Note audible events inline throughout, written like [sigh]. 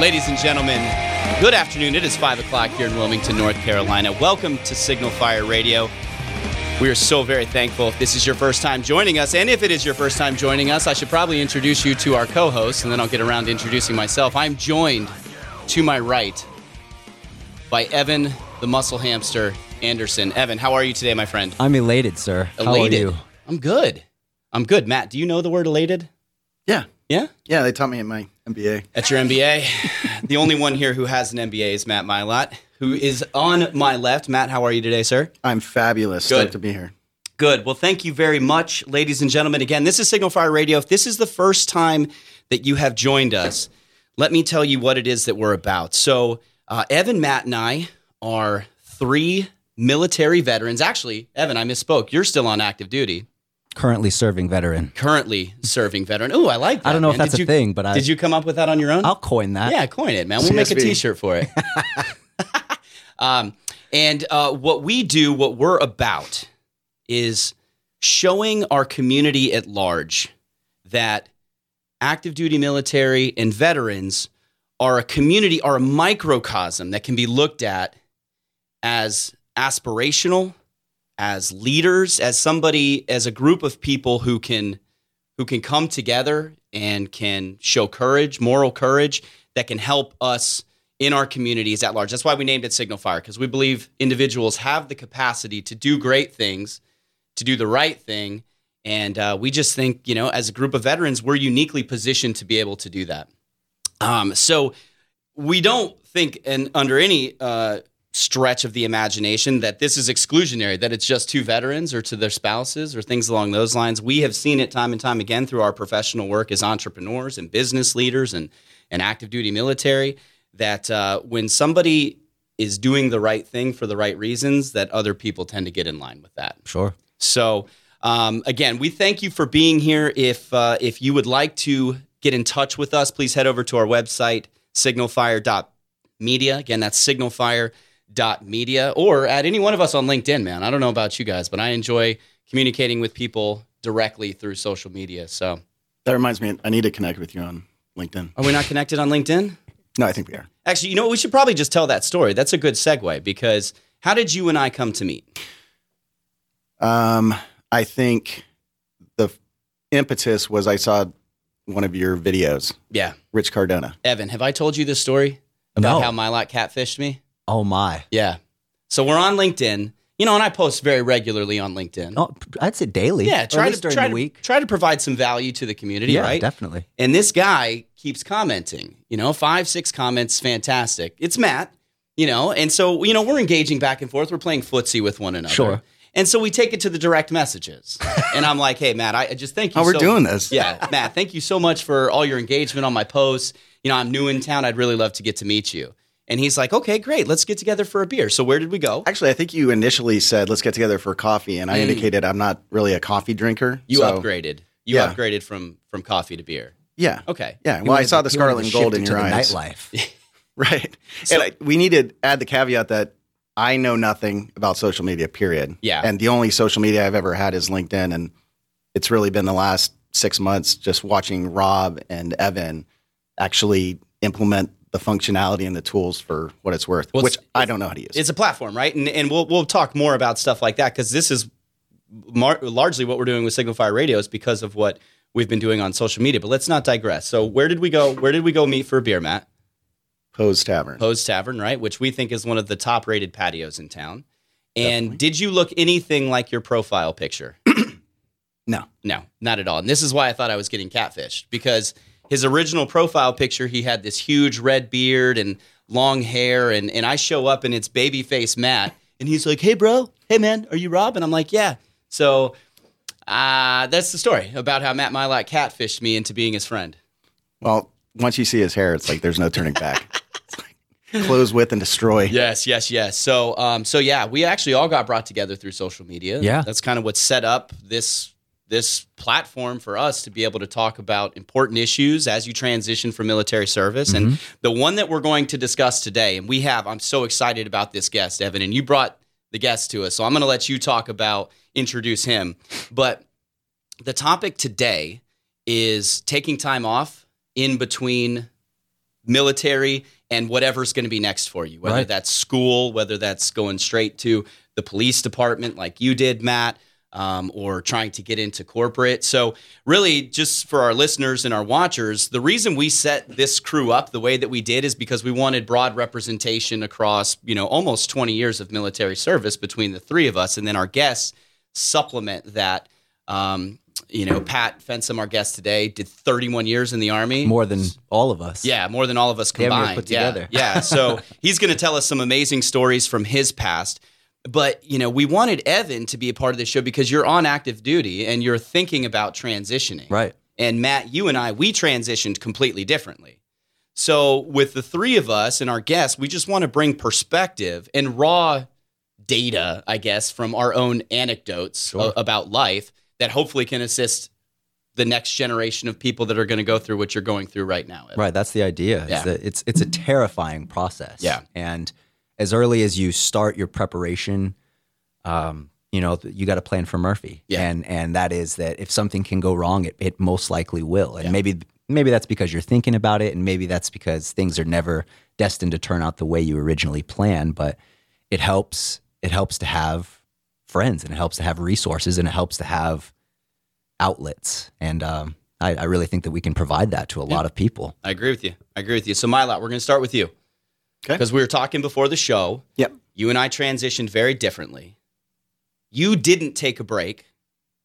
Ladies and gentlemen, good afternoon. It is 5 o'clock here in Wilmington, North Carolina. Welcome to Signal Fire Radio. We are so very thankful if this is your first time joining us. And if it is your first time joining us, I should probably introduce you to our co host, and then I'll get around to introducing myself. I'm joined to my right by Evan, the muscle hamster Anderson. Evan, how are you today, my friend? I'm elated, sir. How are Elated. you? I'm good. I'm good. Matt, do you know the word elated? Yeah. Yeah? Yeah, they taught me in my MBA. That's your MBA. [laughs] the only one here who has an MBA is Matt Mylott, who is on my left. Matt, how are you today, sir? I'm fabulous. Good. Stoked to be here. Good. Well, thank you very much, ladies and gentlemen. Again, this is Signal Fire Radio. If this is the first time that you have joined us, let me tell you what it is that we're about. So, uh, Evan, Matt, and I are three military veterans. Actually, Evan, I misspoke. You're still on active duty, Currently serving veteran. currently [laughs] serving veteran. Oh, I like that. I don't know if that's Did a you- thing, but I- did you come up with that on your own? I'll coin that. Yeah, coin it, man. We'll make a CSV. T-shirt for it. [laughs] um, and uh, what we do, what we're about, is showing our community at large that active duty military and veterans are a community, are a microcosm that can be looked at as aspirational, as leaders, as somebody, as a group of people who can who can come together and can show courage, moral courage that can help us in our communities at large. That's why we named it Signal Fire because we believe individuals have the capacity to do great things, to do the right thing, and uh, we just think, you know, as a group of veterans, we're uniquely positioned to be able to do that. Um, so we don't think, and under any uh, stretch of the imagination, that this is exclusionary, that it's just to veterans or to their spouses or things along those lines. We have seen it time and time again through our professional work as entrepreneurs and business leaders and, and active duty military that uh, when somebody is doing the right thing for the right reasons, that other people tend to get in line with that. Sure. So um, again, we thank you for being here. If uh, if you would like to get in touch with us, please head over to our website signalfire.media. Again, that's signalfire.media, or at any one of us on LinkedIn. Man, I don't know about you guys, but I enjoy communicating with people directly through social media. So, That reminds me, I need to connect with you on LinkedIn. are we not connected on LinkedIn? No, I think we are. Actually, you know what? We should probably just tell that story. That's a good segue because how did you and I come to meet? Um, I think the impetus was I saw one of your videos, Yeah, Rich Cardona. Evan, have I told you this story about No. how Mylot catfished me? Oh my. Yeah. So we're on LinkedIn. You know, and I post very regularly on LinkedIn. Oh, I'd say daily. yeah, Or try at to least during try the to, week. try to provide some value to the community, yeah, right? definitely. And this guy keeps commenting. You know, five, six comments, fantastic. It's Matt. You know, and so you know we're engaging back and forth. We're playing footsie with one another. Sure. And so we take it to the direct messages, [laughs] and I'm like, "Hey, Matt, I just thank you. How we're so- doing this. Yeah, Matt, thank you so much for all your engagement on my posts. You know, I'm new in town. I'd really love to get to meet you. And he's like, okay, great. Let's get together for a beer. So where did we go? Actually, I think you initially said, let's get together for coffee. And I indicated I'm not really a coffee drinker. Mm. You so- upgraded. You Yeah. upgraded from from coffee to beer. Yeah. Okay. Yeah. Well, I saw to- the scarlet and gold in your eyes. Nightlife. [laughs] [laughs] Right. So- and I, we need to add the caveat that I know nothing about social media, period. Yeah. And the only social media I've ever had is LinkedIn. And it's really been the last six months just watching Rob and Evan actually implement the functionality and the tools for what it's worth, Well, which it's- I don't know how to use. It's a platform, right? And and we'll we'll talk more about stuff like that because this is mar- largely what we're doing with Signal Fire Radio is because of what we've been doing on social media. But let's not digress. So where did we go? Where did we go meet for a beer, Matt? Pose Tavern. Pose Tavern, right? Which we think is one of the top rated patios in town. And did you look anything like your profile picture? [clears throat] No. No, not at all. And this is why I thought I was getting catfished because his original profile picture, he had this huge red beard and long hair, and and I show up and it's babyface Matt, and he's like, "Hey, bro, hey man, are you Rob?" And I'm like, "Yeah." So uh, that's the story about how Matt Mylott catfished me into being his friend. Well, once you see his hair, it's like there's no turning back. [laughs] like close with and destroy. Yes, yes, yes. So, um, so yeah, we actually all got brought together through social media. Yeah. that's kind of what set up this this platform for us to be able to talk about important issues as you transition from military service. And the one that we're going to discuss today, and we have, I'm so excited about this guest, Evan, and you brought the guest to us. So I'm going to let you talk about, introduce him. But the topic today is taking time off in between military and whatever's going to be next for you, whether Right. that's school, whether that's going straight to the police department like you did, Matt, um, or trying to get into corporate. So, really, just for our listeners and our watchers, the reason we set this crew up the way that we did is because we wanted broad representation across, you know, almost 20 years of military service between the three of us, and then our guests supplement that. Um, you know, Pat Fensom, our guest today, did 31 years in the Army. More than all of us. Yeah, more than all of us combined. put yeah, together. yeah. [laughs] So he's going to tell us some amazing stories from his past. But you know, we wanted Evan to be a part of the show because you're on active duty and you're thinking about transitioning. Right. And Matt, you and I, we transitioned completely differently. So with the three of us and our guests, we just want to bring perspective and raw data, I guess, from our own anecdotes a- about life that hopefully can assist the next generation of people that are going to go through what you're going through right now. Evan. Right. That's the idea. Yeah. that it's it's a terrifying process. Yeah. And as early as you start your preparation, um, you know, you got to plan for Murphy. Yeah. And and that is that if something can go wrong, it, it most likely will. And maybe maybe that's because you're thinking about it, and maybe that's because things are never destined to turn out the way you originally planned. But it helps. It helps to have friends, and it helps to have resources, and it helps to have outlets. And um, I, I really think that we can provide that to a lot of people. I agree with you. I agree with you. So, Mylot, we're going to start with you. Okay. Because we were talking before the show. Yep. You and I transitioned very differently. You didn't take a break.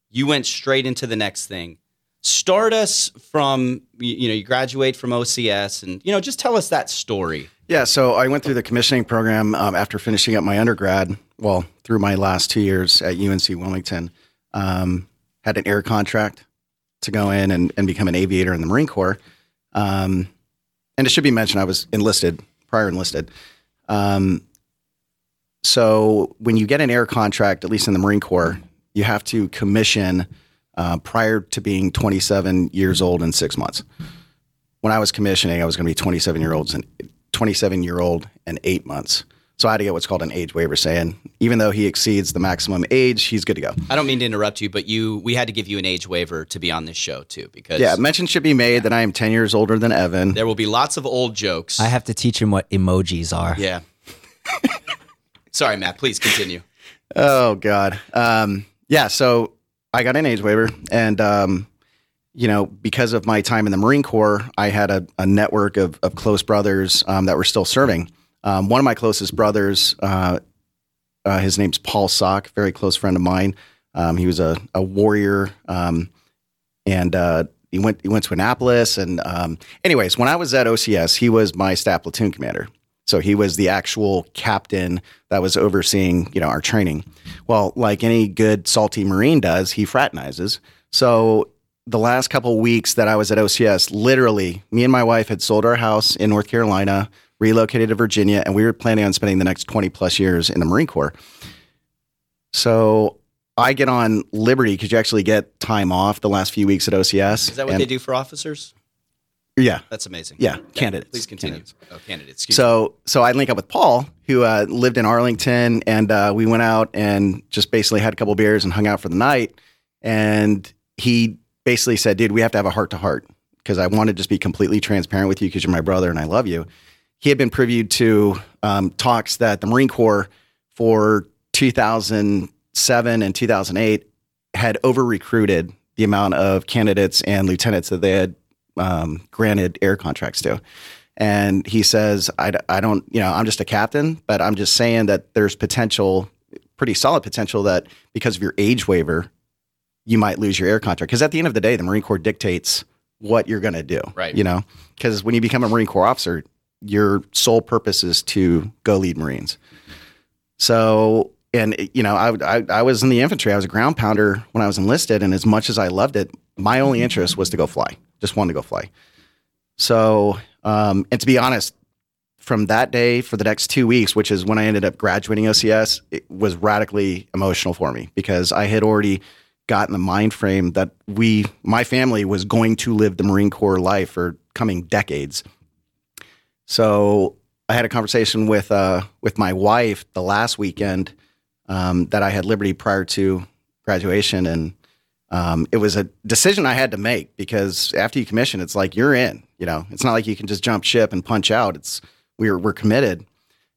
You went straight into the next thing. Start us from you you know you graduate from OCS and you know just tell us that story. Yeah, so I went through the commissioning program um, after finishing up my undergrad. Well, through my last two years at UNC Wilmington, um, had an air contract to go in and, and become an aviator in the Marine Corps. Um, and it should be mentioned, I was enlisted, prior enlisted. Um, so when you get an air contract, at least in the Marine Corps, you have to commission uh, prior to being 27 years old in six months. When I was commissioning, I was going to be 27 year olds and 27 year old and eight months. So I had to get what's called an age waiver, saying even though he exceeds the maximum age, he's good to go. I don't mean to interrupt you, but you we had to give you an age waiver to be on this show too because Yeah, mention should be made that I am 10 years older than Evan. there will be lots of old jokes. I have to teach him what emojis are. yeah. [laughs] Sorry, Matt. Please continue. Oh God. Um, yeah. So I got an age waiver, and um, you know, because of my time in the Marine Corps, I had a, a network of, of close brothers um, that were still serving. Um, one of my closest brothers, uh, uh, his name's Paul Sock, very close friend of mine. Um, he was a, a warrior, um, and uh, he went he went to Annapolis. And um, anyways, when I was at OCS, he was my staff platoon commander. So he was the actual captain that was overseeing, you know, our training. Well, like any good salty Marine does, he fraternizes. So the last couple weeks that I was at OCS, literally, me and my wife had sold our house in North Carolina, relocated to Virginia, and we were planning on spending the next 20 plus years in the Marine Corps. So I get on Liberty because you actually get time off the last few weeks at OCS. Is that what they do for officers? Yeah. That's amazing. Yeah, candidates. Please continue. Candidates. Oh, candidates. Excuse me. So, so I link up with Paul, who uh, lived in Arlington, and uh, we went out and just basically had a couple beers and hung out for the night. And he basically said, "Dude, we have to have a heart to heart because I want to just be completely transparent with you because you're my brother and I love you." He had been privy to um, talks that the Marine Corps for 2007 and 2008 had over recruited the amount of candidates and lieutenants that they had um, granted air contracts to. And he says, I, I don't, you know, I'm just a captain, but I'm just saying that there's potential, pretty solid potential that because of your age waiver, you might lose your air contract. Because at the end of the day, the Marine Corps dictates what you're going to do. Right. You know, because when you become a Marine Corps officer, your sole purpose is to go lead Marines. So, and you know, I, I I was in the infantry. I was a ground pounder when I was enlisted, and as much as I loved it, my only interest was to go fly. Just wanted to go fly. So, um, and to be honest, from that day for the next two weeks, which is when I ended up graduating OCS, it was radically emotional for me because I had already got in the mind frame that we, my family, was going to live the Marine Corps life for coming decades. So I had a conversation with uh, with my wife the last weekend um, that I had Liberty prior to graduation, and um, it was a decision I had to make because after you commission, it's like you're in. You know, it's not like you can just jump ship and punch out. It's we're we're committed,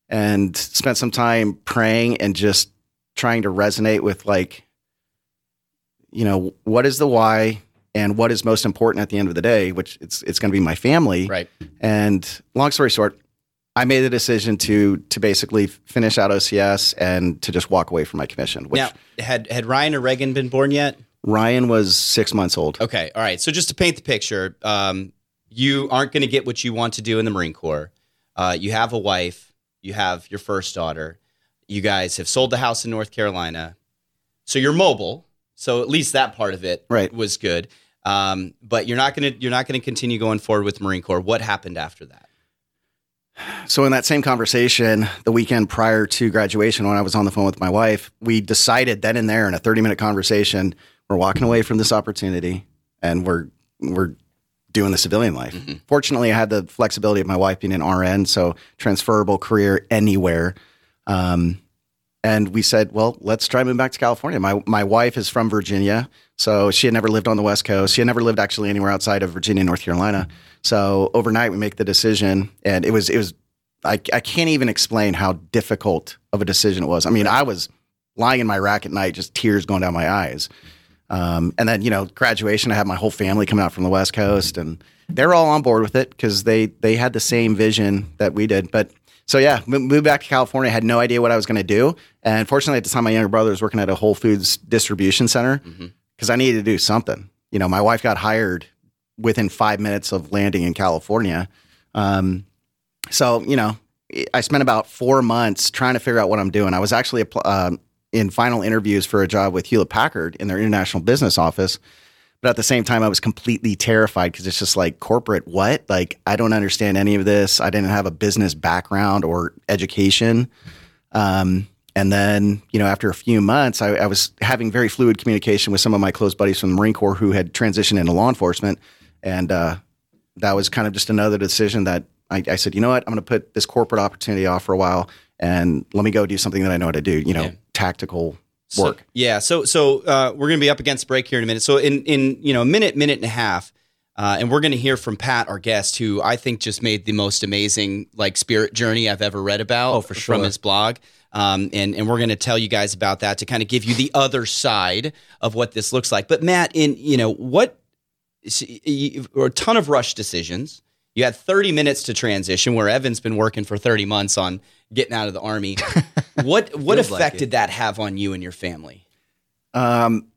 and spent some time praying and just trying to resonate with like, you know, what is the why and what is most important at the end of the day, which it's it's going to be my family. Right. And long story short, I made the decision to to basically finish out OCS and to just walk away from my commission. Which now, had had Ryan or Reagan been born yet? Ryan was six months old. Okay, all right. So just to paint the picture, um, you aren't going to get what you want to do in the Marine Corps. Uh, you have a wife. You have your first daughter. You guys have sold the house in North Carolina, so you're mobile. So at least that part of it Right. was good. Um, but you're not going to you're not going to continue going forward with Marine Corps. What happened after that? So in that same conversation, the weekend prior to graduation, when I was on the phone with my wife, we decided then and there in a 30 minute conversation, we're walking away from this opportunity and we're we're doing the civilian life. Fortunately, I had the flexibility of my wife being an RN, so transferable career anywhere. Um, and we said, well, let's try moving back to California. My my wife is from Virginia, so she had never lived on the West Coast. She had never lived actually anywhere outside of Virginia, North Carolina. So overnight, we make the decision, and it was it was I, I can't even explain how difficult of a decision it was. I mean, I was lying in my rack at night, just tears going down my eyes. Um, and then you know, graduation, I had my whole family coming out from the West Coast, and they're all on board with it because they they had the same vision that we did. But so yeah, moved back to California. Had no idea what I was going to do, and fortunately, at the time, my younger brother was working at a Whole Foods distribution center because I needed to do something. You know, my wife got hired within five minutes of landing in California. Um, so you know, I spent about four months trying to figure out what I'm doing. I was actually um, in final interviews for a job with Hewlett Packard in their international business office. But at the same time, I was completely terrified because it's just like corporate. What? Like, I don't understand any of this. I didn't have a business background or education. Um, and then, you know, after a few months, I, I was having very fluid communication with some of my close buddies from the Marine Corps who had transitioned into law enforcement. And uh, that was kind of just another decision that I, I said, you know what, I'm going to put this corporate opportunity off for a while and let me go do something that I know how to do, you know, Yeah. tactical So- work. yeah. So so uh, we're going to be up against break here in a minute. So in in you know a minute, minute and a half, uh, and we're going to hear from Pat, our guest, who I think just made the most amazing like spirit journey I've ever read about. Oh, for sure. from his blog. Um, and and we're going to tell you guys about that to kind of give you the other side of what this looks like. But Matt, in you know what, you- a ton of rush decisions. You had 30 minutes to transition, where Evan's been working for 30 months on getting out of the army. [laughs] what what Feels like effect did that have on you and your family? Um,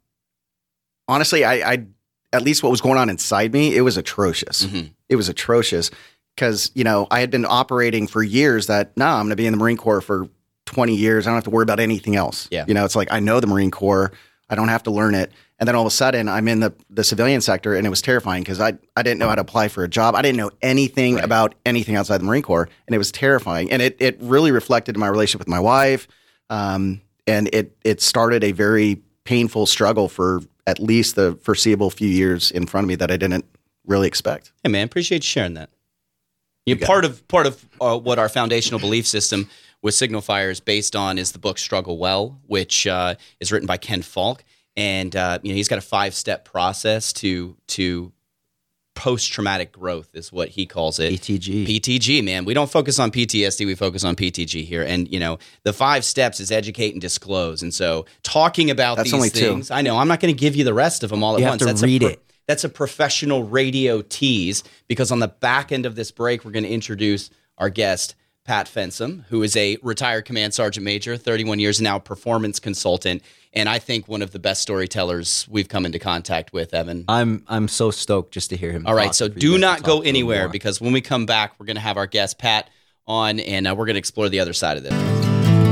honestly, I, I at least what was going on inside me, it was atrocious. Mhm. It was atrocious because you know I had been operating for years. That no, I'm going to be in the Marine Corps for 20 years. I don't have to worry about anything else. Yeah. you know, it's like I know the Marine Corps. I don't have to learn it. And then all of a sudden, I'm in the the civilian sector, and it was terrifying because I I didn't know how to apply for a job. I didn't know anything Right. about anything outside the Marine Corps, and it was terrifying. And it it really reflected in my relationship with my wife. Um, and it it started a very painful struggle for at least the foreseeable few years in front of me that I didn't really expect. Hey man, appreciate you sharing that. You part of part of uh, what our foundational belief system with Signal Fire is based on is the book Struggle Well, which uh, is written by Ken Falke, and uh, you know he's got a five step process to to post traumatic growth is what he calls it. PTG. PTG, man. We don't focus on PTSD, we focus on PTG here. And, you know, the five steps is educate and disclose. And so talking about That's these only two. things, I know I'm not going to give you the rest of them all at You have once. to That's read a pro- it. That's a professional radio tease because on the back end of this break, we're going to introduce our guest, Pat Fensom, who is a retired command sergeant major, 31 years now, performance consultant, and I think one of the best storytellers we've come into contact with, Evan. I'm I'm so stoked just to hear him. All right, so and for you do not go anywhere because when we come back, we're going to have our guest Pat on, and uh, we're going to explore the other side of this.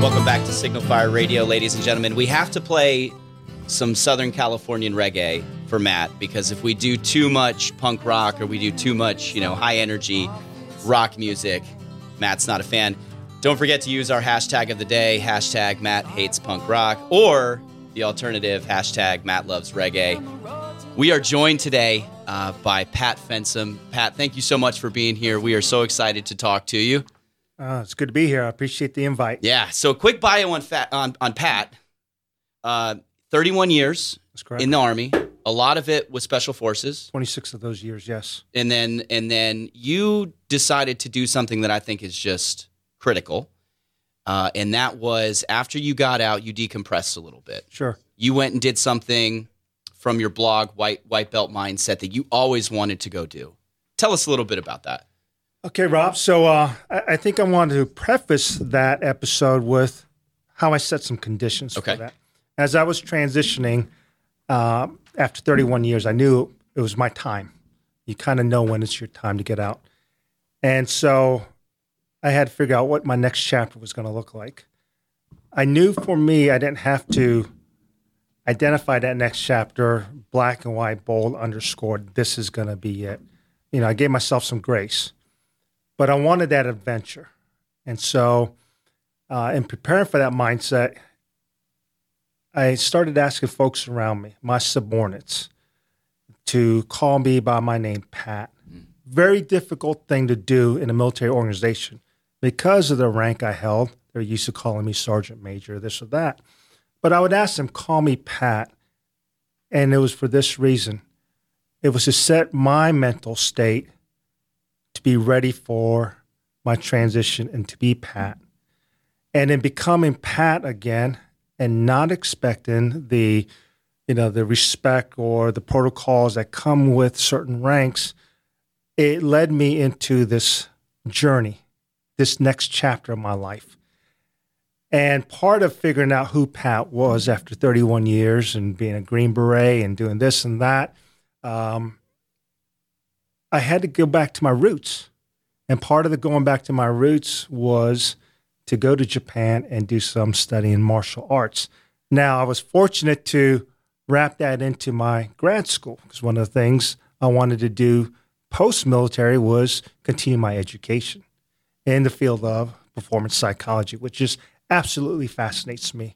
Welcome back to Signal Fire Radio, ladies and gentlemen. We have to play some Southern Californian reggae for Matt because if we do too much punk rock or we do too much, you know, high energy rock music, Matt's not a fan. Don't forget to use our hashtag of the day, hashtag Matt hates punk rock, or the alternative hashtag Matt loves reggae. We are joined today uh, by Pat Fensom. Pat, thank you so much for being here. We are so excited to talk to you. Uh, it's good to be here. I appreciate the invite. Yeah. So, quick bio on Fat, on, on Pat. Uh, 31 years in the army. A lot of it was special forces, 26 of those years, yes. and then and then you decided to do something that I think is just critical. Uh, and that was after you got out, you decompressed a little bit. Sure. You went and did something from your blog, White White Belt Mindset, that you always wanted to go do. Tell us a little bit about that. Okay, Rob. So uh, I, I think I wanted to preface that episode with how I set some conditions Okay. for that. As I was transitioning um, after 31 years, I knew it was my time. You kind of know when it's your time to get out. And so I had to figure out what my next chapter was going to look like. I knew for me, I didn't have to identify that next chapter, black and white, bold, underscored. This is going to be it. You know, I gave myself some grace, but I wanted that adventure. And so, uh, in preparing for that mindset, I started asking folks around me, my subordinates, to call me by my name, Pat. Mm. Very difficult thing to do in a military organization because of the rank I held. They're used to calling me sergeant major, this or that. But I would ask them, call me Pat. And it was for this reason it was to set my mental state to be ready for my transition and to be Pat. And in becoming Pat again and not expecting the you know the respect or the protocols that come with certain ranks, it led me into this journey, this next chapter of my life. And part of figuring out who Pat was after 31 years and being a Green Beret and doing this and that, um, I had to go back to my roots. And part of the going back to my roots was to go to Japan and do some study in martial arts. Now, I was fortunate to wrap that into my grad school because one of the things I wanted to do post military was continue my education in the field of performance psychology, which just absolutely fascinates me.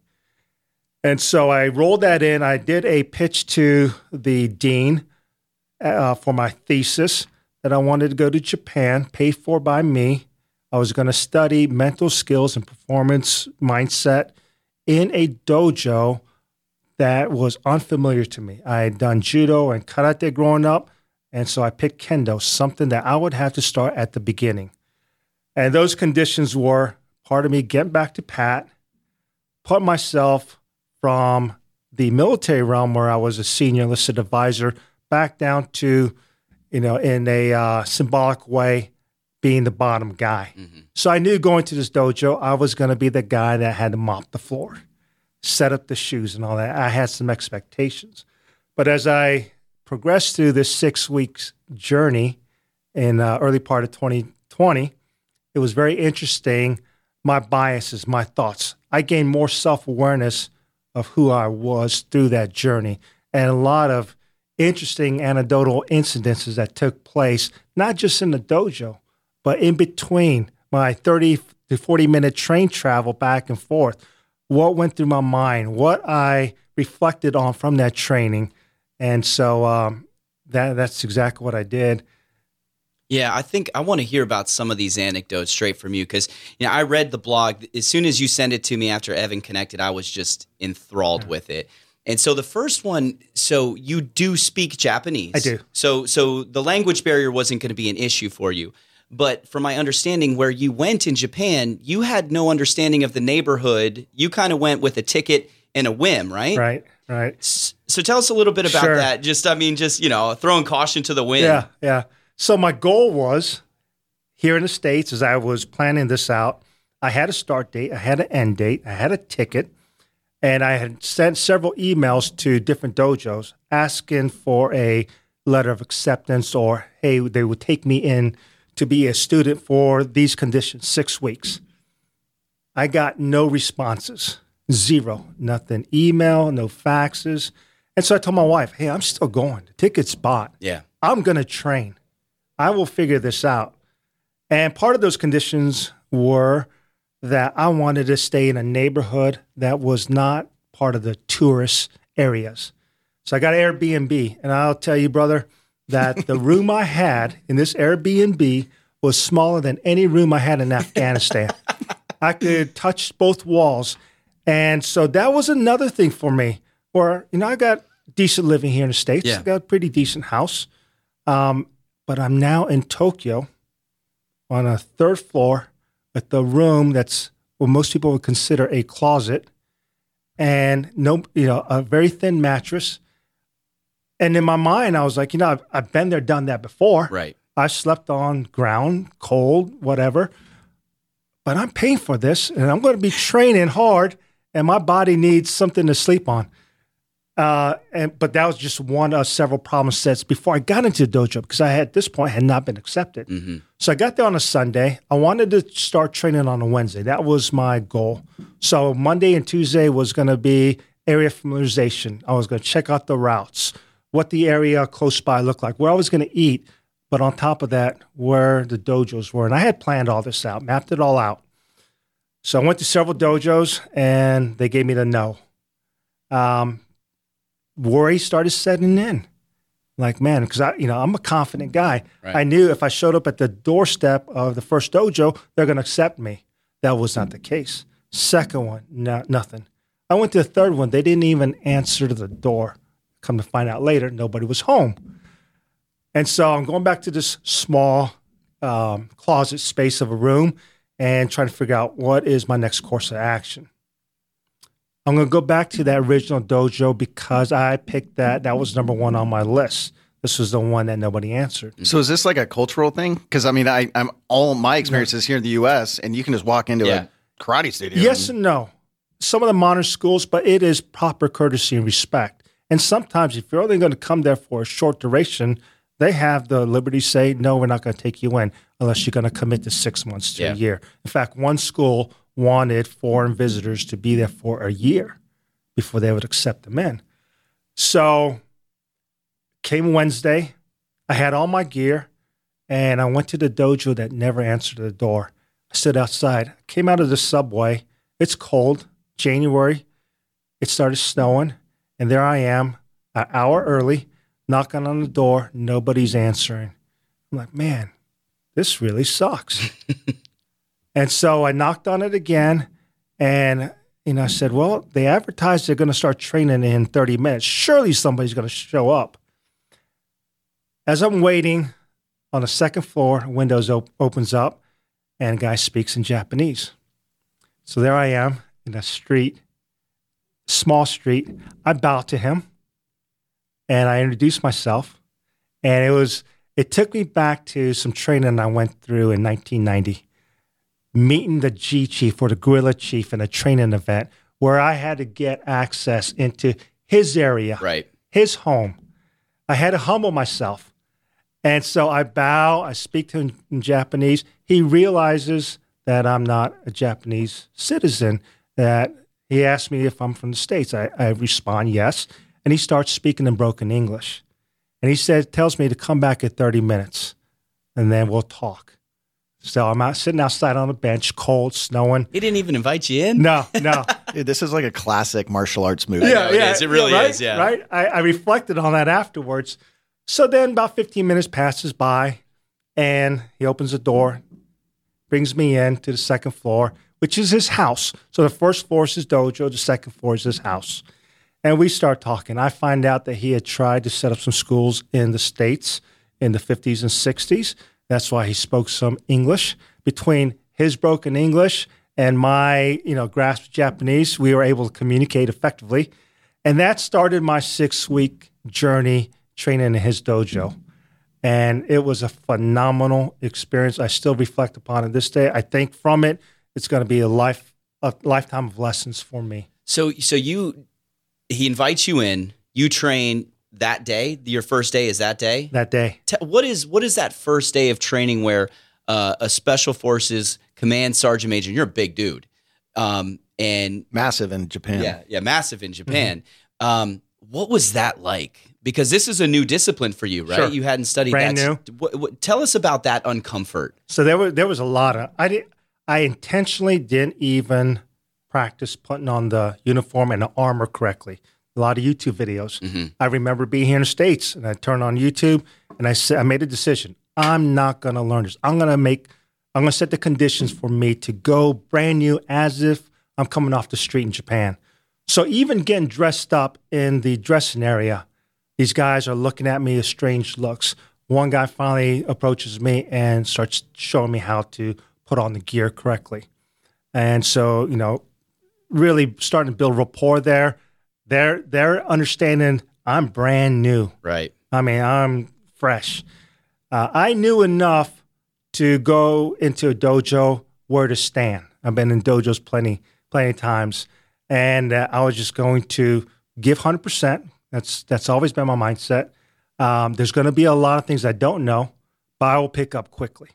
And so I rolled that in. I did a pitch to the dean uh, for my thesis that I wanted to go to Japan, paid for by me. I was going to study mental skills and performance mindset in a dojo that was unfamiliar to me. I had done judo and karate growing up, and so I picked kendo, something that I would have to start at the beginning. And those conditions were part of me getting back to Pat, put myself from the military realm where I was a senior enlisted advisor back down to, you know, in a uh, symbolic way, being the bottom guy. So I knew going to this dojo, I was going to be the guy that had to mop the floor, set up the shoes and all that. I had some expectations. But as I progressed through this six weeks journey in uh, early part of 2020, it was very interesting. My biases, my thoughts. I gained more self awareness of who I was through that journey, and a lot of interesting anecdotal incidences that took place, not just in the dojo, but in between my 30 to 40 minute train travel back and forth. What went through my mind, what I reflected on from that training. And so um, that, that's exactly what I did. Yeah, I think I want to hear about some of these anecdotes straight from you because you know I read the blog as soon as you sent it to me after Evan connected. I was just enthralled with it. And so the first one, so you do speak Japanese. I do. So so the language barrier wasn't going to be an issue for you. But from my understanding, where you went in Japan, you had no understanding of the neighborhood. You kind of went with a ticket and a whim, right? Right, right. So tell us a little bit about Sure. that. Just, I mean, just you know, throwing caution to the wind. Yeah, yeah. So my goal was here in the States, as I was planning this out, I had a start date, I had an end date, I had a ticket, and I had sent several emails to different dojos asking for a letter of acceptance or, hey, they would take me in to be a student for these conditions, six weeks. I got no responses, zero, nothing, email, no faxes. And so I told my wife, hey, I'm still going. The ticket's bought. Yeah. I'm going to train. I will figure this out. And part of those conditions were that I wanted to stay in a neighborhood that was not part of the tourist areas. So I got Airbnb, and I'll tell you, brother, that the room I had in this Airbnb was smaller than any room I had in Afghanistan. I could touch both walls. And so that was another thing for me where, you know, I got decent living here in the States. Yeah. I got a pretty decent house. Um, but I'm now in Tokyo on a third floor with the room that's what most people would consider a closet and no, you know, a very thin mattress. And in my mind, I was like, you know, I've, I've been there, done that before. Right. I slept on ground, cold, whatever. But I'm paying for this, and I'm going to be training hard, and my body needs something to sleep on. Uh, and but that was just one of several problem sets before I got into the dojo because I had, at this point had not been accepted. So I got there on a Sunday. I wanted to start training on a Wednesday. That was my goal. So Monday and Tuesday was going to be area familiarization. I was going to check out the routes, what the area close by looked like, where I was going to eat, but on top of that, where the dojos were. And I had planned all this out, mapped it all out. So I went to several dojos and they gave me the no. Um, worry started setting in. Like, man, because I, you know, I'm a confident guy. Right. I knew if I showed up at the doorstep of the first dojo, they're going to accept me. That was not the case. Second one, no, nothing. I went to the third one. They didn't even answer to the door. Come to find out later, nobody was home. And so I'm going back to this small um, closet space of a room and trying to figure out what is my next course of action. I'm going to go back to that original dojo because I picked that. That was number one on my list. This was the one that nobody answered. So is this like a cultural thing? Because I mean, I, I'm all my experiences here in the U.S. and you can just walk into Yeah. a karate stadium. Yes and no. Some of the modern schools, but it is proper courtesy and respect. And sometimes, if you're only going to come there for a short duration, they have the liberty to say, no, we're not going to take you in unless you're going to commit to six months to Yeah. a year. In fact, one school wanted foreign visitors to be there for a year before they would accept them in. So came Wednesday, I had all my gear, and I went to the dojo that never answered the door. I stood outside, came out of the subway. It's cold, January. It started snowing, and there I am, an hour early, knocking on the door. Nobody's answering. I'm like, man, this really sucks. [laughs] and so I knocked on it again, and you know, I said, well, they advertised they're going to start training in 30 minutes. Surely somebody's going to show up. As I'm waiting on the second floor, windows op- opens up, and a guy speaks in Japanese. So there I am in a street, small street. I bow to him, and I introduce myself. And it was it took me back to some training I went through in 1990, meeting the G chief or the guerrilla chief in a training event where I had to get access into his area Right. his home. I had to humble myself. And so I bow, I speak to him in Japanese. He realizes that I'm not a Japanese citizen, that he asks me if I'm from the States. I, I respond, yes. And he starts speaking in broken English. And he says, tells me to come back at 30 minutes and then we'll talk. So I'm out sitting outside on a bench, cold, snowing. He didn't even invite you in. No, no. [laughs] Dude, this is like a classic martial arts movie. Yeah, it is. It really right, is, yeah. Right. I, I reflected on that afterwards. So then about 15 minutes passes by and he opens the door, brings me in to the second floor, which is his house. So the first floor is his dojo, the second floor is his house. And we start talking. I find out that he had tried to set up some schools in the States in the 50s and 60s. That's why he spoke some English. Between his broken English and my, you know, grasp of Japanese, we were able to communicate effectively. And that started my six week journey training in his dojo. And it was a phenomenal experience. I still reflect upon it this day. I think from it, it's going to be a life, a lifetime of lessons for me. So so you he invites you in, you train that day. Your first day is that day. that day. What is what is that first day of training where uh, a special forces command sergeant major, you're a big dude. Um, and Massive in Japan. yeah, yeah, massive in Japan. Um, what was that like? Because this is a new discipline for you, right? Sure. You hadn't studied Brand that. What, what, tell us about that uncomfort. So there was there was a lot of I did I intentionally didn't even practice putting on the uniform and the armor correctly. A lot of YouTube videos. Mm-hmm. I remember being here in the States and I turned on YouTube and I said, I made a decision. I'm not going to learn this. I'm going to make, I'm going to set the conditions for me to go brand new as if I'm coming off the street in Japan. So even getting dressed up in the dressing area, these guys are looking at me with strange looks. One guy finally approaches me and starts showing me how to put on the gear correctly. And so, you know, really starting to build rapport there. They're they're understanding I'm brand new. Right. I mean, I'm fresh. Uh, I knew enough to go into a dojo where to stand. I've been in dojos plenty, plenty of times, and uh, I was just going to give hundred percent. That's that's always been my mindset. Um, there's going to be a lot of things I don't know, but I will pick up quickly.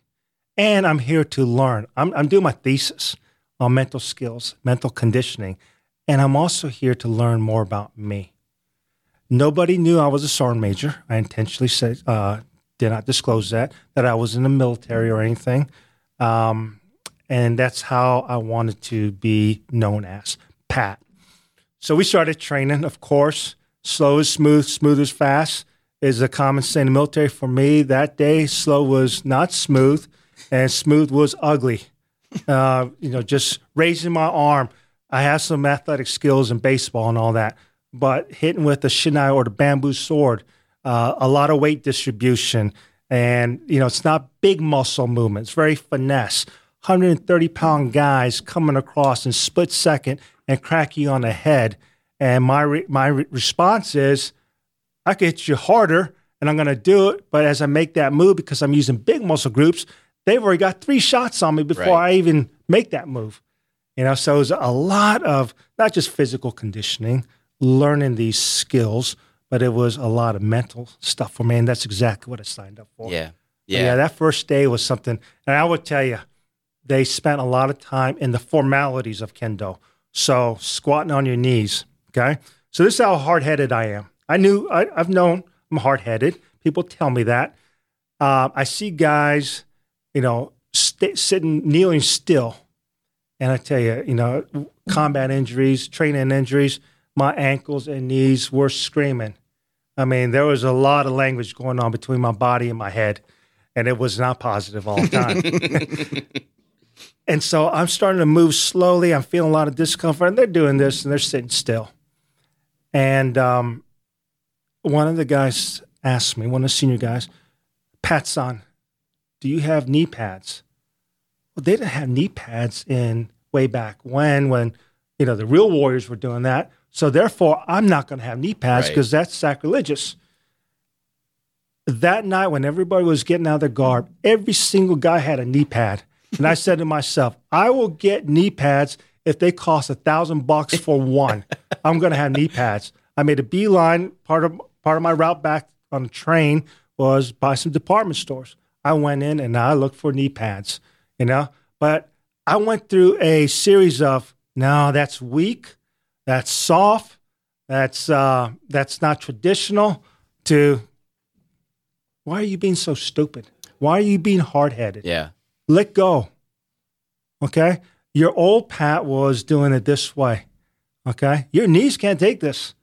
And I'm here to learn. I'm, I'm doing my thesis on mental skills, mental conditioning, and I'm also here to learn more about me. Nobody knew I was a sergeant major. I intentionally said, uh, did not disclose that, that I was in the military or anything. Um, and that's how I wanted to be known as Pat. So we started training, of course. Slow is smooth, smooth is fast is a common saying in the military. For me, that day, slow was not smooth, and smooth was ugly. Uh, you know, just raising my arm. I have some athletic skills in baseball and all that, but hitting with the shinai or the bamboo sword, uh, a lot of weight distribution, and you know, it's not big muscle movement. It's very finesse. 130 pound guys coming across in split second and crack you on the head. And my re- my re- response is, I could hit you harder, and I'm going to do it. But as I make that move, because I'm using big muscle groups, they've already got three shots on me before Right. I even make that move. You know, so it's a lot of not just physical conditioning, learning these skills, but it was a lot of mental stuff for me, and that's exactly what I signed up for. Yeah. Yeah, Yeah. that first day was something. And I would tell you, they spent a lot of time in the formalities of kendo. So squatting on your knees. Okay. So this is how hard headed I am. I knew, I, I've known I'm hard headed. People tell me that. Um, I see guys, you know, st- sitting, kneeling still. And I tell you, you know, combat injuries, training injuries, my ankles and knees were screaming. I mean, there was a lot of language going on between my body and my head, and it was not positive all the time. [laughs] and so I'm starting to move slowly. I'm feeling a lot of discomfort, and they're doing this and they're sitting still. And um, one of the guys asked me, one of the senior guys, Pat son, do you have knee pads? Well, they didn't have knee pads in way back when, when you know the real warriors were doing that. So therefore, I'm not going to have knee pads Right. because that's sacrilegious. That night, when everybody was getting out of their garb, every single guy had a knee pad, and I said to myself, I will get knee pads if they cost a thousand bucks for one. I'm going to have knee pads. I made a beeline. Part of part of my route back on the train was by some department stores. I went in and I looked for knee pads, you know. But I went through a series of no, that's weak, that's soft, that's uh, that's not traditional. To why are you being so stupid? Why are you being hard headed? Yeah. let go. Okay? Your old Pat was doing it this way. Okay? Your knees can't take this.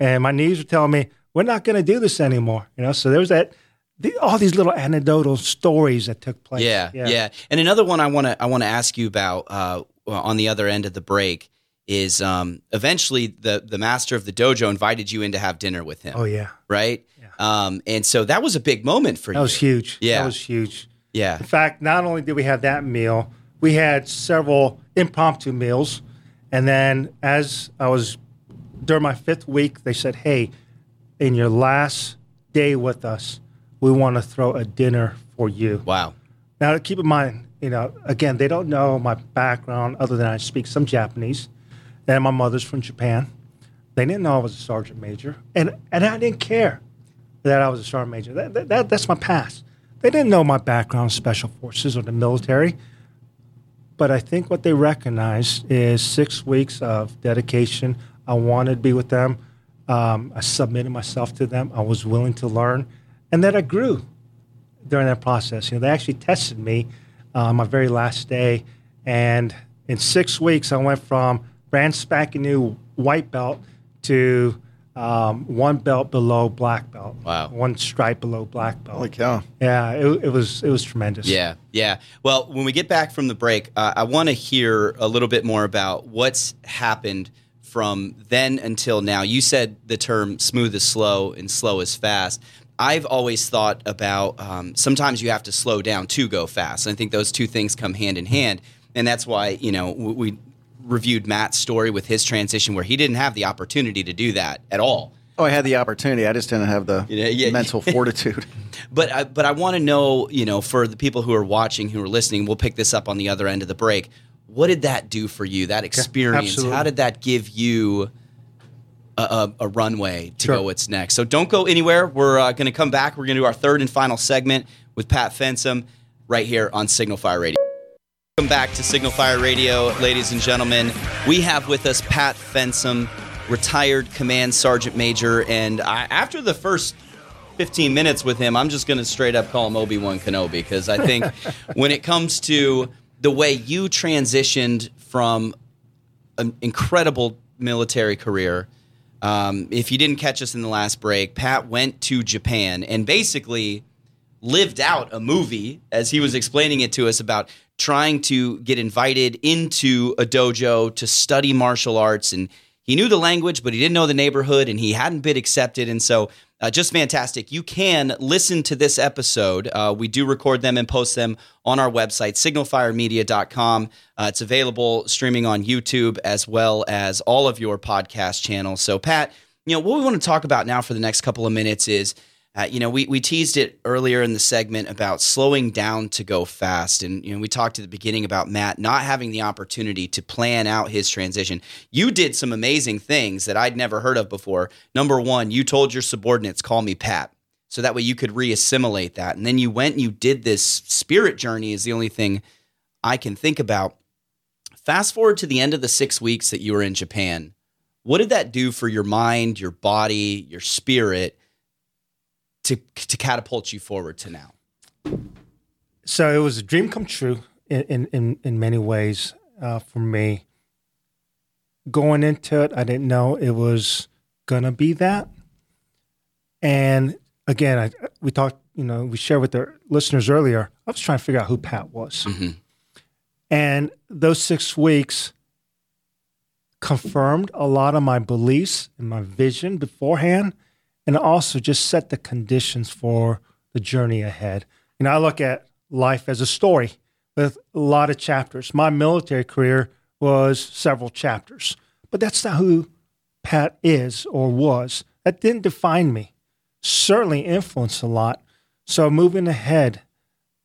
And my knees were telling me, we're not going to do this anymore. You know, so there was that, the, all these little anecdotal stories that took place. Yeah, yeah, And another one I want to I want to ask you about uh, on the other end of the break is um, eventually the the master of the dojo invited you in to have dinner with him, Oh, yeah. right? Um, and so that was a big moment for That you. That was huge. Yeah. That was huge. Yeah, In fact, not only did we have that meal, we had several impromptu meals. And then as I was during my fifth week, they said, Hey, in your last day with us, we want to throw a dinner for you. wow. Now, keep in mind, you know, again, they don't know my background other than I speak some Japanese, and my mother's from Japan. They didn't know I was a sergeant major, and and I didn't care that I was a sergeant major. That, that, that that's my past. They didn't know my background, special forces or the military. But I think what they recognized is six weeks of dedication. I wanted to be with them. Um, I submitted myself to them. I was willing to learn, and that I grew during that process. You know, they actually tested me uh, my very last day, and In six weeks, I went from brand spanking new white belt to um, one belt below black belt. Wow. One stripe below black belt. Holy cow. yeah, it, it was it was tremendous. Yeah, yeah. Well, when we get back from the break, uh, I want to hear a little bit more about what's happened from then until now. You said the term smooth is slow and slow is fast. I've always thought about um, sometimes you have to slow down to go fast. And I think those two things come hand in hand. And that's why, you know, we, we reviewed Matt's story with his transition where he didn't have the opportunity to do that at all. Oh, I had the opportunity. I just didn't have the Yeah, yeah. mental fortitude. [laughs] But I, but I want to know, you know, for the people who are watching, who are listening, we'll pick this up on the other end of the break. What did that do for you? That experience? absolutely. How did that give you a, a, a runway to Sure. go what's next? So don't go anywhere. We're uh, going to come back. We're going to do our third and final segment with Pat Fensom right here on Signal Fire Radio. Welcome back to Signal Fire Radio, ladies and gentlemen. We have with us Pat Fensom, retired Command Sergeant Major, and I, after the first 15 minutes with him, I'm just going to straight up call him Obi Wan Kenobi because I think [laughs] when it comes to the way you transitioned from an incredible military career, um, if you didn't catch us in the last break, Pat went to Japan and basically lived out a movie as he was explaining it to us about trying to get invited into a dojo to study martial arts. And he knew the language but he didn't know the neighborhood and he hadn't been accepted. And so uh, just fantastic. You can listen to this episode. Uh, we do record them and post them on our website signalfiremedia.com uh, it's available streaming on youtube as well as all of your podcast channels. So pat you know what we want to talk about now for the next couple of minutes is uh, you know, we, we teased it earlier in the segment about slowing down to go fast. And, you know, we talked at the beginning about Matt not having the opportunity to plan out his transition. You did some amazing things that I'd never heard of before. Number one, you told your subordinates, call me Pat. So that way you could re assimilate that. And then you went and you did this spirit journey, is the only thing I can think about. Fast forward to the end of the six weeks that you were in Japan. What did that do for your mind, your body, your spirit? To to catapult you forward to now. So it was a dream come true in in in, in many ways uh, for me. Going into it, I didn't know it was gonna be that. And again, I, we talked, you know, we shared with the listeners earlier. I was trying to figure out who Pat was, and those six weeks confirmed a lot of my beliefs and my vision beforehand, and also just set the conditions for the journey ahead. You know, I look at life as a story with a lot of chapters. My military career was several chapters, but that's not who Pat is or was. That didn't define me. Certainly influenced a lot. So moving ahead,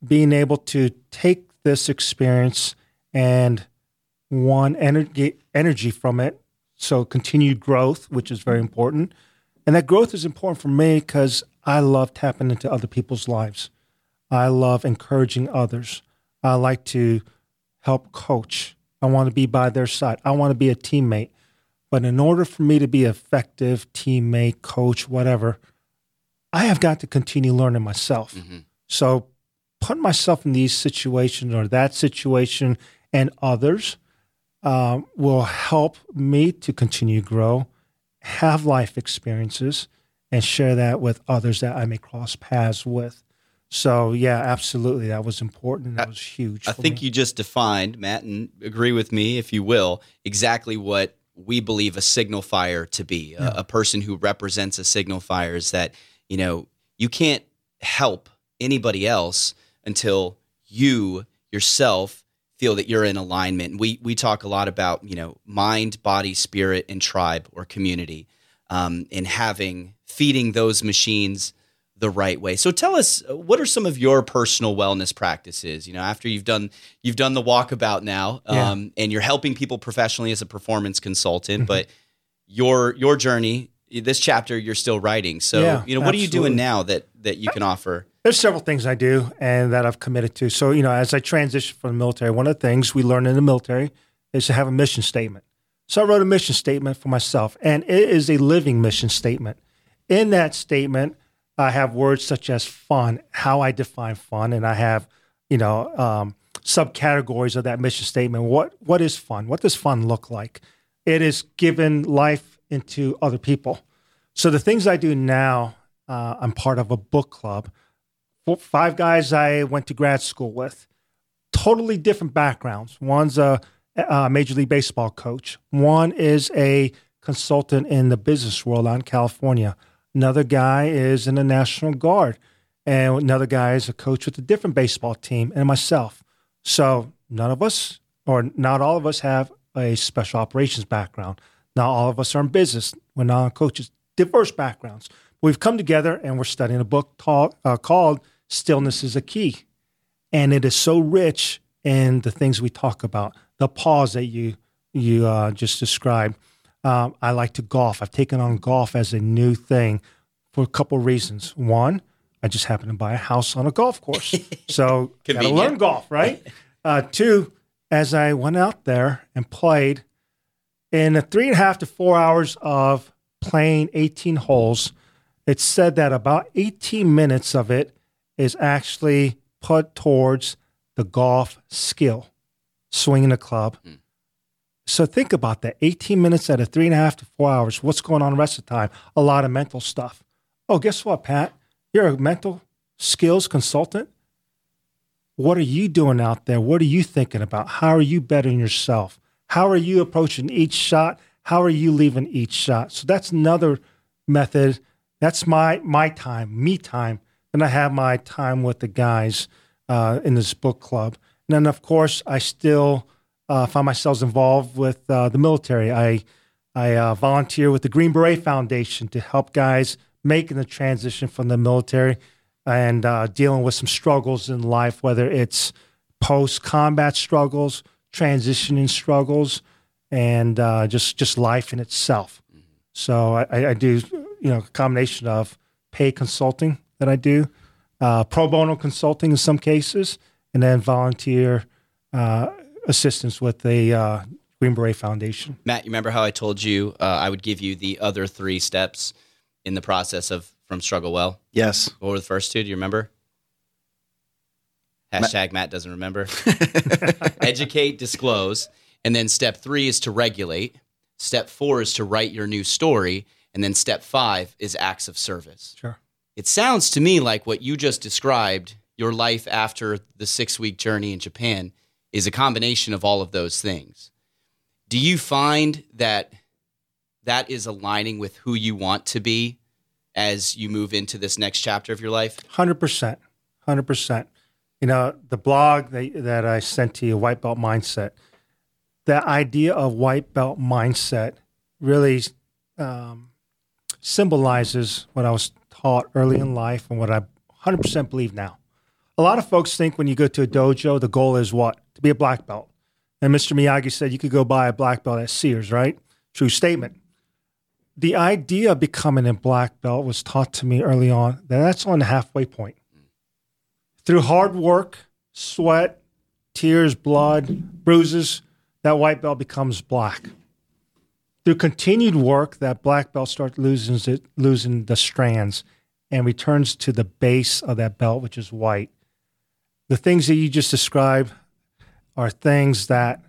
being able to take this experience and one energy energy from it. So continued growth, which is very important. And that growth is important for me because I love tapping into other people's lives. I love encouraging others. I like to help coach. I want to be by their side. I want to be a teammate. But in order for me to be effective teammate, coach, whatever, I have got to continue learning myself. So putting myself in these situations or that situation and others um, will help me to continue to grow, have life experiences, and share that with others that I may cross paths with. So yeah, absolutely, that was important. and That was huge. I think me. you just defined, Matt, and agree with me if you will, exactly what we believe a signal fire to be. A, a person who represents a signal fire is that, you know, you can't help anybody else until you yourself feel that you're in alignment. We we talk a lot about, you know, mind, body, spirit, and tribe or community. Um, and having feeding those machines the right way. So tell us, uh, what are some of your personal wellness practices? You know, after you've done you've done the walkabout now, Yeah. um, and you're helping people professionally as a performance Mm-hmm. consultant, but your your journey, this chapter, you're still writing. So Yeah, you know, what are you doing now that that you can offer? There's several things I do and that I've committed to. So, you know, as I transition from the military, one of the things we learn in the military is to have a mission statement. So I wrote a mission statement for myself, and it is a living mission statement. In that statement, I have words such as fun, how I define fun, and I have, you know, um, subcategories of that mission statement. What what is fun? What does fun look like? It is giving life into other people. So the things I do now, uh, I'm part of a book club. Four, five guys I went to grad school with, totally different backgrounds. One's a, a uh, major league baseball coach. One is a consultant in the business world out in California. Another guy is in the National Guard, and another guy is a coach with a different baseball team, and myself. So none of us, or not all of us, have a special operations background. Not all of us are in business. We're not coaches. Diverse backgrounds. We've come together and we're studying a book ta- uh, called "Stillness Is a Key," and it is so rich in the things we talk about. The pause that you you uh, just described. Um, I like to golf. I've taken on golf as a new thing for a couple reasons. One, I just happened to buy a house on a golf course, [laughs] so got to learn golf, right? [laughs] Uh, two, as I went out there and played, in the three and a half to four hours of playing 18 holes, it said that about 18 minutes of it is actually put towards the golf skill, swinging a club. Hmm. So think about that 18 minutes out of three and a half to four hours. What's going on the rest of the time? A lot of mental stuff. Oh, guess what, Pat? You're a mental skills consultant. What are you doing out there? What are you thinking about? How are you bettering yourself? How are you approaching each shot? How are you leaving each shot? So that's another method. That's my my time, me time. Then I have my time with the guys uh, in this book club. And then, of course, I still uh, find myself involved with uh, the military. I I uh, volunteer with the Green Beret Foundation to help guys making the transition from the military and uh, dealing with some struggles in life, whether it's post combat struggles, transitioning struggles, and uh, just just life in itself. So I- I, I do you know a combination of pay consulting that I do, uh, pro bono consulting in some cases, and then volunteer uh, assistance with the uh, Green Beret Foundation. Matt, you remember how I told you uh, I would give you the other three steps in the process of from struggle well? Yes. What were the first two? Do you remember? Hashtag Matt doesn't remember. [laughs] Educate, disclose. And then step three is to regulate. Step four is to write your new story. And then step five is acts of service. Sure. It sounds to me like what you just described, your life after the six week journey in Japan, is a combination of all of those things. Do you find that that is aligning with who you want to be as you move into this next chapter of your life? Hundred percent, hundred percent. You know, the blog that, that I sent to you, White Belt Mindset. That idea of white belt mindset really um, symbolizes what I was taught early in life and what I 100% believe now. A lot of folks think when you go to a dojo, the goal is what? To be a black belt. And Mr. Miyagi said you could go buy a black belt at Sears, right? True statement. The idea of becoming a black belt was taught to me early on that that's on the halfway point. Through hard work, sweat, tears, blood, bruises, that white belt becomes black. Through continued work, that black belt starts losing it, losing the strands and returns to the base of that belt, which is white. The things that you just described are things that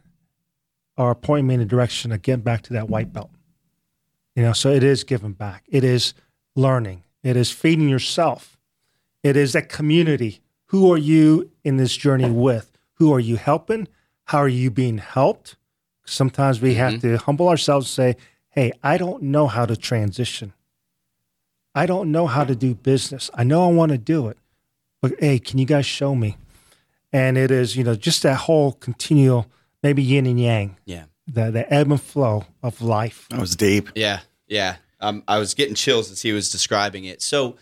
are pointing me in the direction of getting back to that white belt. You know, so it is giving back. It is learning. It is feeding yourself. It is that community. Who are you in this journey with? Who are you helping? How are you being helped? Sometimes we have to humble ourselves and say, hey, I don't know how to transition. I don't know how to do business. I know I want to do it, but hey, can you guys show me? And it is, you know, just that whole continual, maybe yin and yang, Yeah. the, the ebb and flow of life. That was deep. Yeah. Yeah. Um, I was getting chills as he was describing it. So,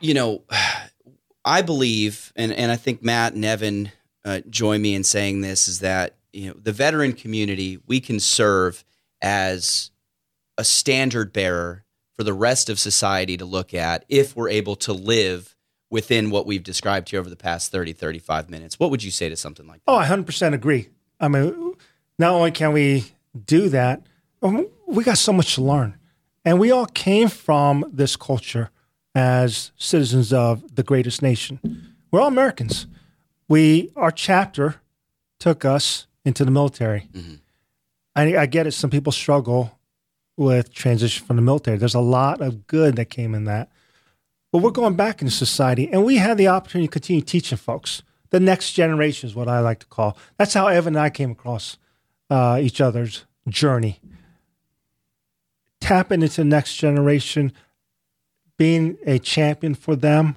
you know, [sighs] I believe, and, and I think Matt and Evan uh, join me in saying this, is that, you know, the veteran community, we can serve as a standard bearer for the rest of society to look at if we're able to live within what we've described here over the past 30, 35 minutes. What would you say to something like that? Oh, I 100% agree. I mean, not only can we do that, um, we got so much to learn. And we all came from this culture as citizens of the greatest nation. We're all Americans. We our chapter took us into the military. I, I get it. Some people struggle with transition from the military. There's a lot of good that came in that, but we're going back into society, and we had the opportunity to continue teaching folks. The next generation is what I like to call. That's how Evan and I came across uh, each other's journey. Tapping into the next generation, being a champion for them,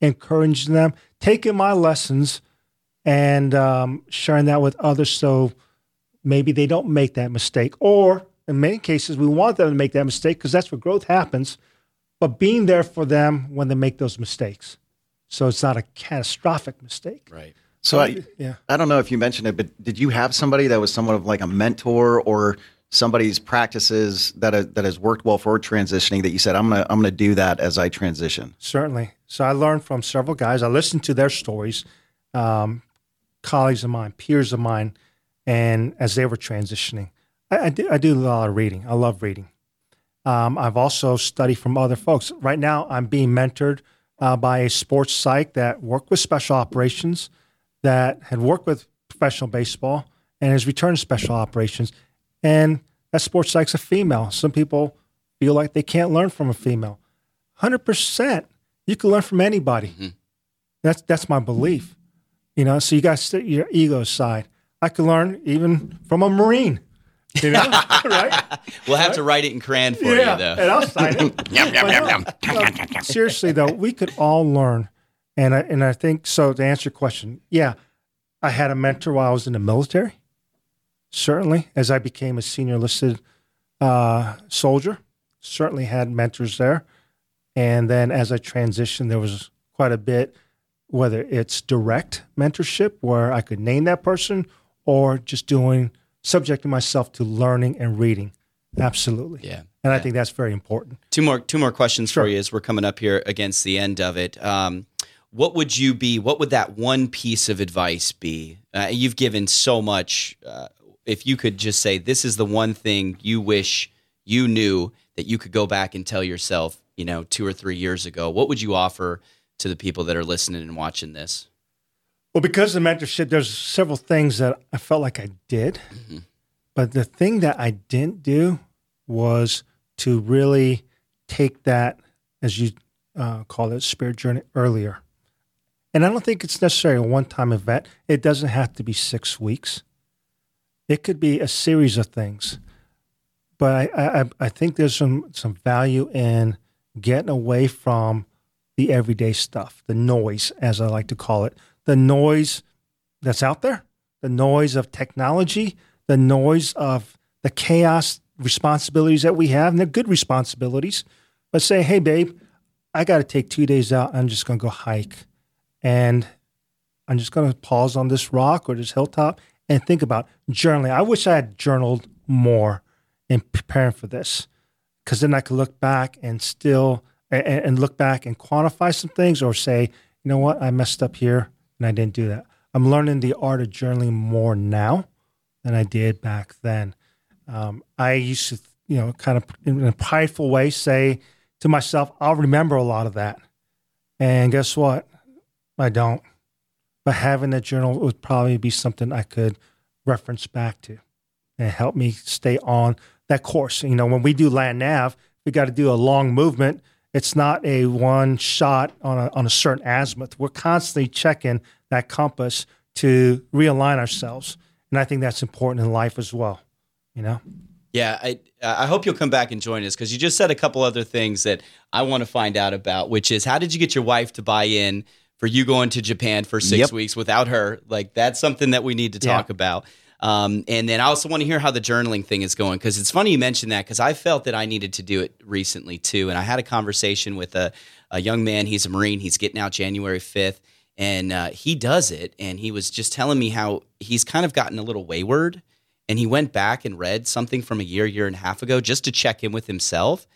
encouraging them, taking my lessons and um, sharing that with others so maybe they don't make that mistake. Or in many cases, we want them to make that mistake because that's where growth happens, but being there for them when they make those mistakes. So it's not a catastrophic mistake. Right. So I, Yeah. I don't know if you mentioned it, but did you have somebody that was somewhat of like a mentor or somebody's practices that ha- that has worked well for transitioning that you said I'm gonna I'm gonna do that as I transition? Certainly. So I learned from several guys. I listened to their stories, um, colleagues of mine, peers of mine, and as they were transitioning, I, I, do, I do a lot of reading. I love reading. Um, I've also studied from other folks. Right now, I'm being mentored uh, by a sports psych that worked with special operations, that had worked with professional baseball, and has returned to special operations. And that sports psych's a female. Some people feel like they can't learn from a female. Hundred percent, you can learn from anybody. That's that's my belief. You know, so you got to set your ego side. I could learn even from a Marine. You know, [laughs] right? We'll have to write it in Cran for you, though. and I'll sign it. But no, no, seriously though, we could all learn, and I and I think so. To answer your question, yeah, I had a mentor while I was in the military. Certainly, as I became a senior listed uh, soldier, certainly had mentors there, and then as I transitioned, there was quite a bit. Whether it's direct mentorship, where I could name that person, or just doing subjecting myself to learning and reading, absolutely. Yeah. And I think that's very important. Two more two more questions Sure. for you as we're coming up here against the end of it. Um, what would you be? What would that one piece of advice be? Uh, you've given so much. Uh, if you could just say, this is the one thing you wish you knew that you could go back and tell yourself, you know, two or three years ago, what would you offer to the people that are listening and watching this? Well, because of mentorship, there's several things that I felt like I did. But the thing that I didn't do was to really take that, as you uh, call it, spirit journey earlier. And I don't think it's necessarily a one time event. It doesn't have to be six weeks, it could be a series of things. But I, I, I think there's some, some value in getting away from the everyday stuff, the noise, as I like to call it, the noise that's out there, the noise of technology, the noise of the chaos responsibilities that we have, and they're good responsibilities. But say, hey, babe, I got to take two days out. I'm just going to go hike. And I'm just going to pause on this rock or this hilltop and think about journaling. I wish I had journaled more in preparing for this because then I could look back and still and, and look back and quantify some things or say, you know what, I messed up here and I didn't do that. I'm learning the art of journaling more now than I did back then. Um, I used to, you know, kind of in a prideful way say to myself, I'll remember a lot of that. And guess what? I don't. But having that journal would probably be something I could reference back to and help me stay on that course. You know, when we do land nav, we got to do a long movement. It's not a one shot on a, on a certain azimuth. We're constantly checking that compass to realign ourselves. And I think that's important in life as well. You know? Yeah, I I hope you'll come back and join us because you just said a couple other things that I want to find out about, which is how did you get your wife to buy in for you going to Japan for six Yep. weeks without her? Like that's something that we need to talk Yeah. about. Um, and then I also want to hear how the journaling thing is going because it's funny you mentioned that because I felt that I needed to do it recently too. And I had a conversation with a, a young man. He's a Marine. He's getting out January 5th. And uh, he does it. And he was just telling me how he's kind of gotten a little wayward. And he went back and read something from a year, year and a half ago just to check in with himself.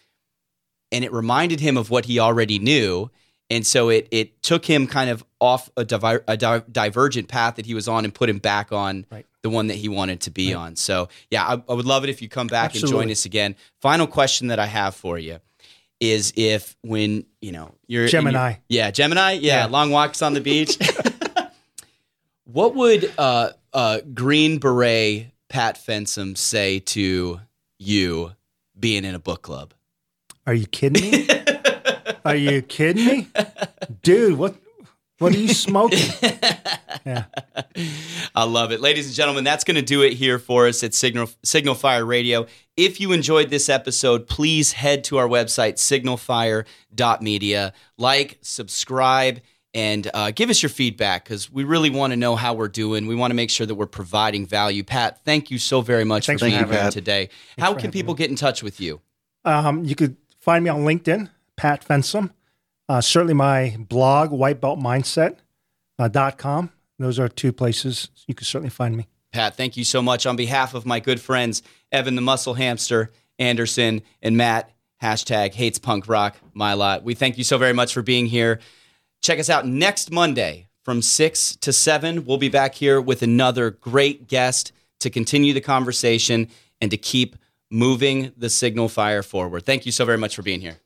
And it reminded him of what he already knew. And so it it took him kind of off a, diver, a di- divergent path that he was on and put him back on Right. The one that he wanted to be on. So yeah, I, I would love it if you come back and join us again. Final question that I have for you is if when you know you're in your- Gemini. yeah, Gemini, yeah, Yeah. long walks on the beach. [laughs] [laughs] What would uh, uh, Green Beret Pat Fensom say to you being in a book club? Are you kidding me? [laughs] are you kidding me, dude? What what are you smoking? [laughs] yeah. I love it. Ladies and gentlemen, that's going to do it here for us at Signal, Signal Fire Radio. If you enjoyed this episode, please head to our website, signalfire.media. Like, subscribe, and uh, give us your feedback because we really want to know how we're doing. We want to make sure that we're providing value. Pat, thank you so very much Thanks for being here me. today. How can people get in touch with you? Um, you could find me on LinkedIn, Pat Fensom. Uh, certainly my blog, whitebeltmindset.com. Those are two places you can certainly find me. Pat, thank you so much. On behalf of my good friends, Evan the Muscle Hamster, Anderson, and Matt, hashtag hates punk rock, my lot. We thank you so very much for being here. Check us out next Monday from 6 to 7. We'll be back here with another great guest to continue the conversation and to keep moving the signal fire forward. Thank you so very much for being here.